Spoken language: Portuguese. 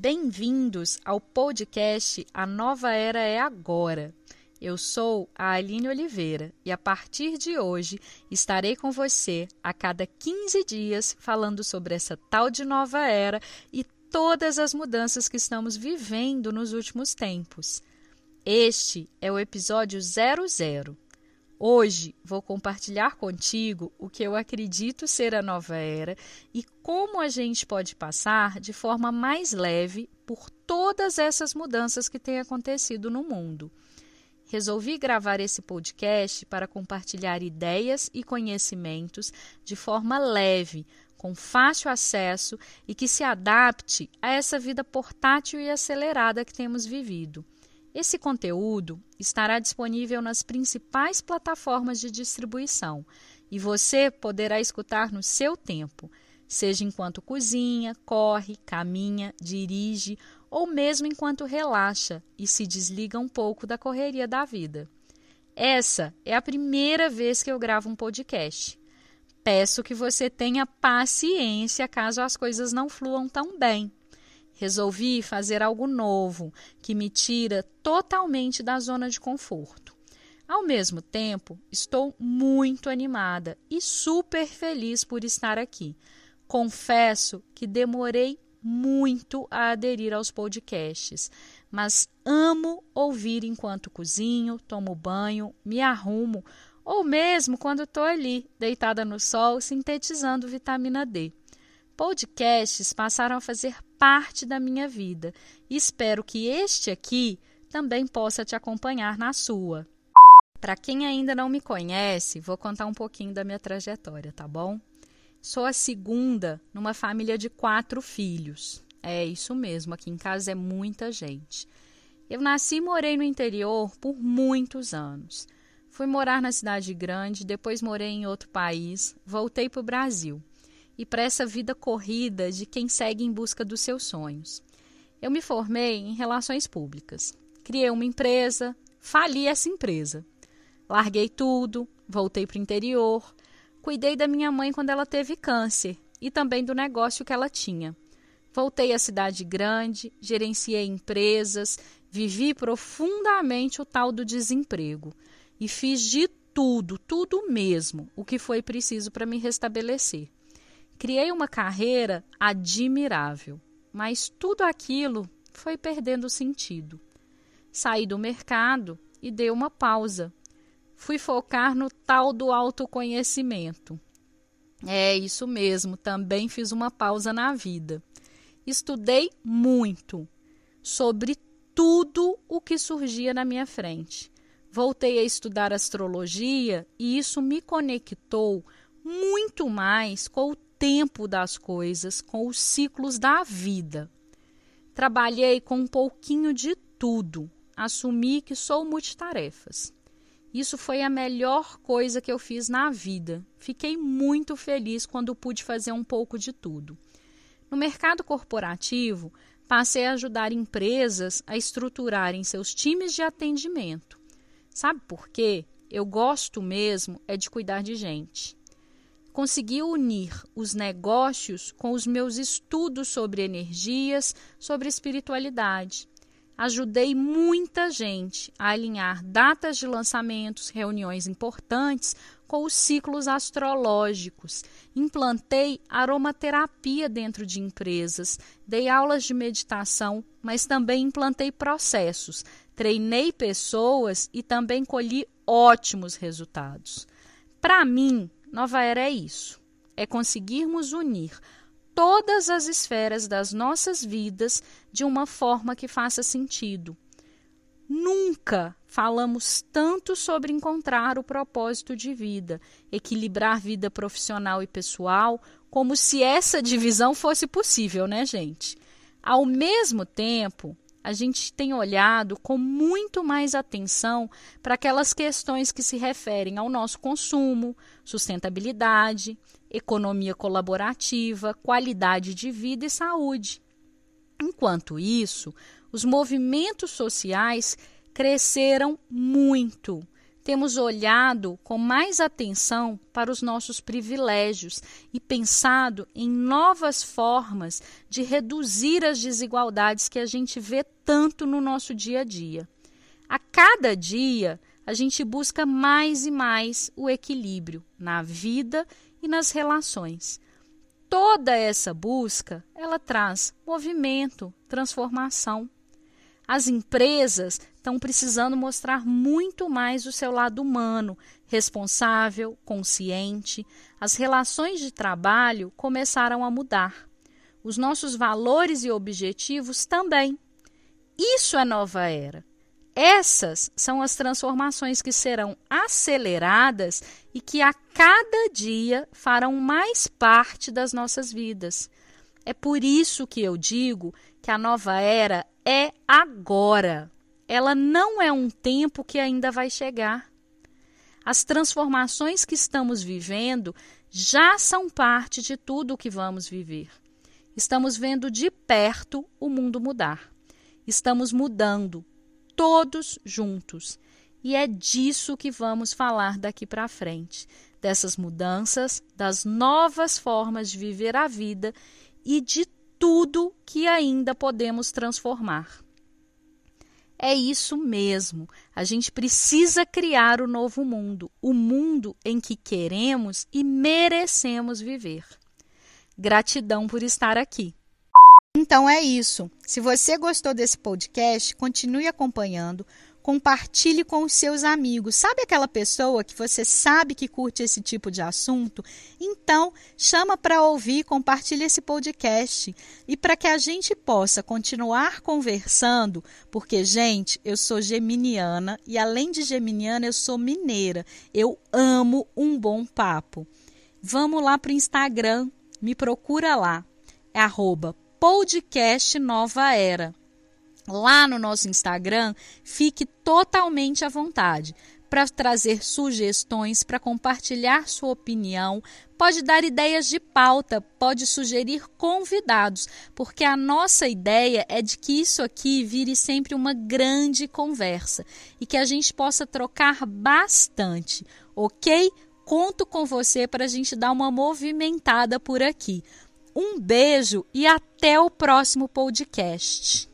Bem-vindos ao podcast A Nova Era é Agora. Eu sou a Aline Oliveira e a partir de hoje estarei com você a cada 15 dias falando sobre essa tal de nova era e todas as mudanças que estamos vivendo nos últimos tempos. Este é o episódio 00 Hoje vou compartilhar contigo o que eu acredito ser a nova era e como a gente pode passar de forma mais leve por todas essas mudanças que têm acontecido no mundo. Resolvi gravar esse podcast para compartilhar ideias e conhecimentos de forma leve, com fácil acesso e que se adapte a essa vida portátil e acelerada que temos vivido. Esse conteúdo estará disponível nas principais plataformas de distribuição e você poderá escutar no seu tempo, seja enquanto cozinha, corre, caminha, dirige ou mesmo enquanto relaxa e se desliga um pouco da correria da vida. Essa é a primeira vez que eu gravo um podcast. Peço que você tenha paciência caso as coisas não fluam tão bem. Resolvi fazer algo novo que me tira totalmente da zona de conforto. Ao mesmo tempo, estou muito animada e super feliz por estar aqui. Confesso que demorei muito a aderir aos podcasts, mas amo ouvir enquanto cozinho, tomo banho, me arrumo ou mesmo quando estou ali, deitada no sol, sintetizando vitamina D. Podcasts passaram a fazer parte da minha vida espero que este aqui também possa te acompanhar na sua. Para quem ainda não me conhece, vou contar um pouquinho da minha trajetória, tá bom? Sou a segunda numa família de quatro filhos. É isso mesmo, aqui em casa é muita gente. Eu nasci e morei no interior por muitos anos. Fui morar na cidade grande, depois morei em outro país, voltei para o Brasil e para essa vida corrida de quem segue em busca dos seus sonhos. Eu me formei em relações públicas. Criei uma empresa, fali essa empresa. Larguei tudo, voltei para o interior, cuidei da minha mãe quando ela teve câncer e também do negócio que ela tinha. Voltei à cidade grande, gerenciei empresas, vivi profundamente o tal do desemprego e fiz de tudo, tudo mesmo, o que foi preciso para me restabelecer. Criei uma carreira admirável, mas tudo aquilo foi perdendo sentido. Saí do mercado e dei uma pausa. Fui focar no tal do autoconhecimento. É isso mesmo, também fiz uma pausa na vida. Estudei muito sobre tudo o que surgia na minha frente. Voltei a estudar astrologia e isso me conectou muito mais com o tempo das coisas, com os ciclos da vida. Trabalhei com um pouquinho de tudo, assumi que sou multitarefas. Isso foi a melhor coisa que eu fiz na vida. Fiquei muito feliz quando pude fazer um pouco de tudo. No mercado corporativo, passei a ajudar empresas a estruturarem seus times de atendimento. Sabe por quê? Eu gosto mesmo é de cuidar de gente consegui unir os negócios com os meus estudos sobre energias, sobre espiritualidade. Ajudei muita gente a alinhar datas de lançamentos, reuniões importantes com os ciclos astrológicos. Implantei aromaterapia dentro de empresas, dei aulas de meditação, mas também implantei processos, treinei pessoas e também colhi ótimos resultados. Para mim, Nova Era é isso: é conseguirmos unir todas as esferas das nossas vidas de uma forma que faça sentido. Nunca falamos tanto sobre encontrar o propósito de vida, equilibrar vida profissional e pessoal, como se essa divisão fosse possível, né, gente? Ao mesmo tempo, a gente tem olhado com muito mais atenção para aquelas questões que se referem ao nosso consumo, sustentabilidade, economia colaborativa, qualidade de vida e saúde. Enquanto isso, os movimentos sociais cresceram muito. Temos olhado com mais atenção para os nossos privilégios e pensado em novas formas de reduzir as desigualdades que a gente vê tanto no nosso dia a dia. A cada dia, a gente busca mais e mais o equilíbrio na vida e nas relações. Toda essa busca, ela traz movimento, transformação. As empresas estão precisando mostrar muito mais o seu lado humano, responsável, consciente. As relações de trabalho começaram a mudar. Os nossos valores e objetivos também. Isso é nova era. Essas são as transformações que serão aceleradas e que a cada dia farão mais parte das nossas vidas. É por isso que eu digo que a nova era é agora. Ela não é um tempo que ainda vai chegar. As transformações que estamos vivendo já são parte de tudo o que vamos viver. Estamos vendo de perto o mundo mudar. Estamos mudando, todos juntos. E é disso que vamos falar daqui para frente, dessas mudanças, das novas formas de viver a vida e de tudo que ainda podemos transformar. É isso mesmo. A gente precisa criar o novo mundo, o mundo em que queremos e merecemos viver. Gratidão por estar aqui. Então é isso. Se você gostou desse podcast, continue acompanhando compartilhe com os seus amigos. Sabe aquela pessoa que você sabe que curte esse tipo de assunto? Então, chama para ouvir, compartilhe esse podcast. E para que a gente possa continuar conversando, porque, gente, eu sou geminiana e além de geminiana, eu sou mineira. Eu amo um bom papo. Vamos lá para o Instagram, me procura lá. É arroba podcast Nova Era lá no nosso Instagram, fique totalmente à vontade para trazer sugestões, para compartilhar sua opinião, pode dar ideias de pauta, pode sugerir convidados, porque a nossa ideia é de que isso aqui vire sempre uma grande conversa e que a gente possa trocar bastante, ok? Conto com você para a gente dar uma movimentada por aqui. Um beijo e até o próximo podcast.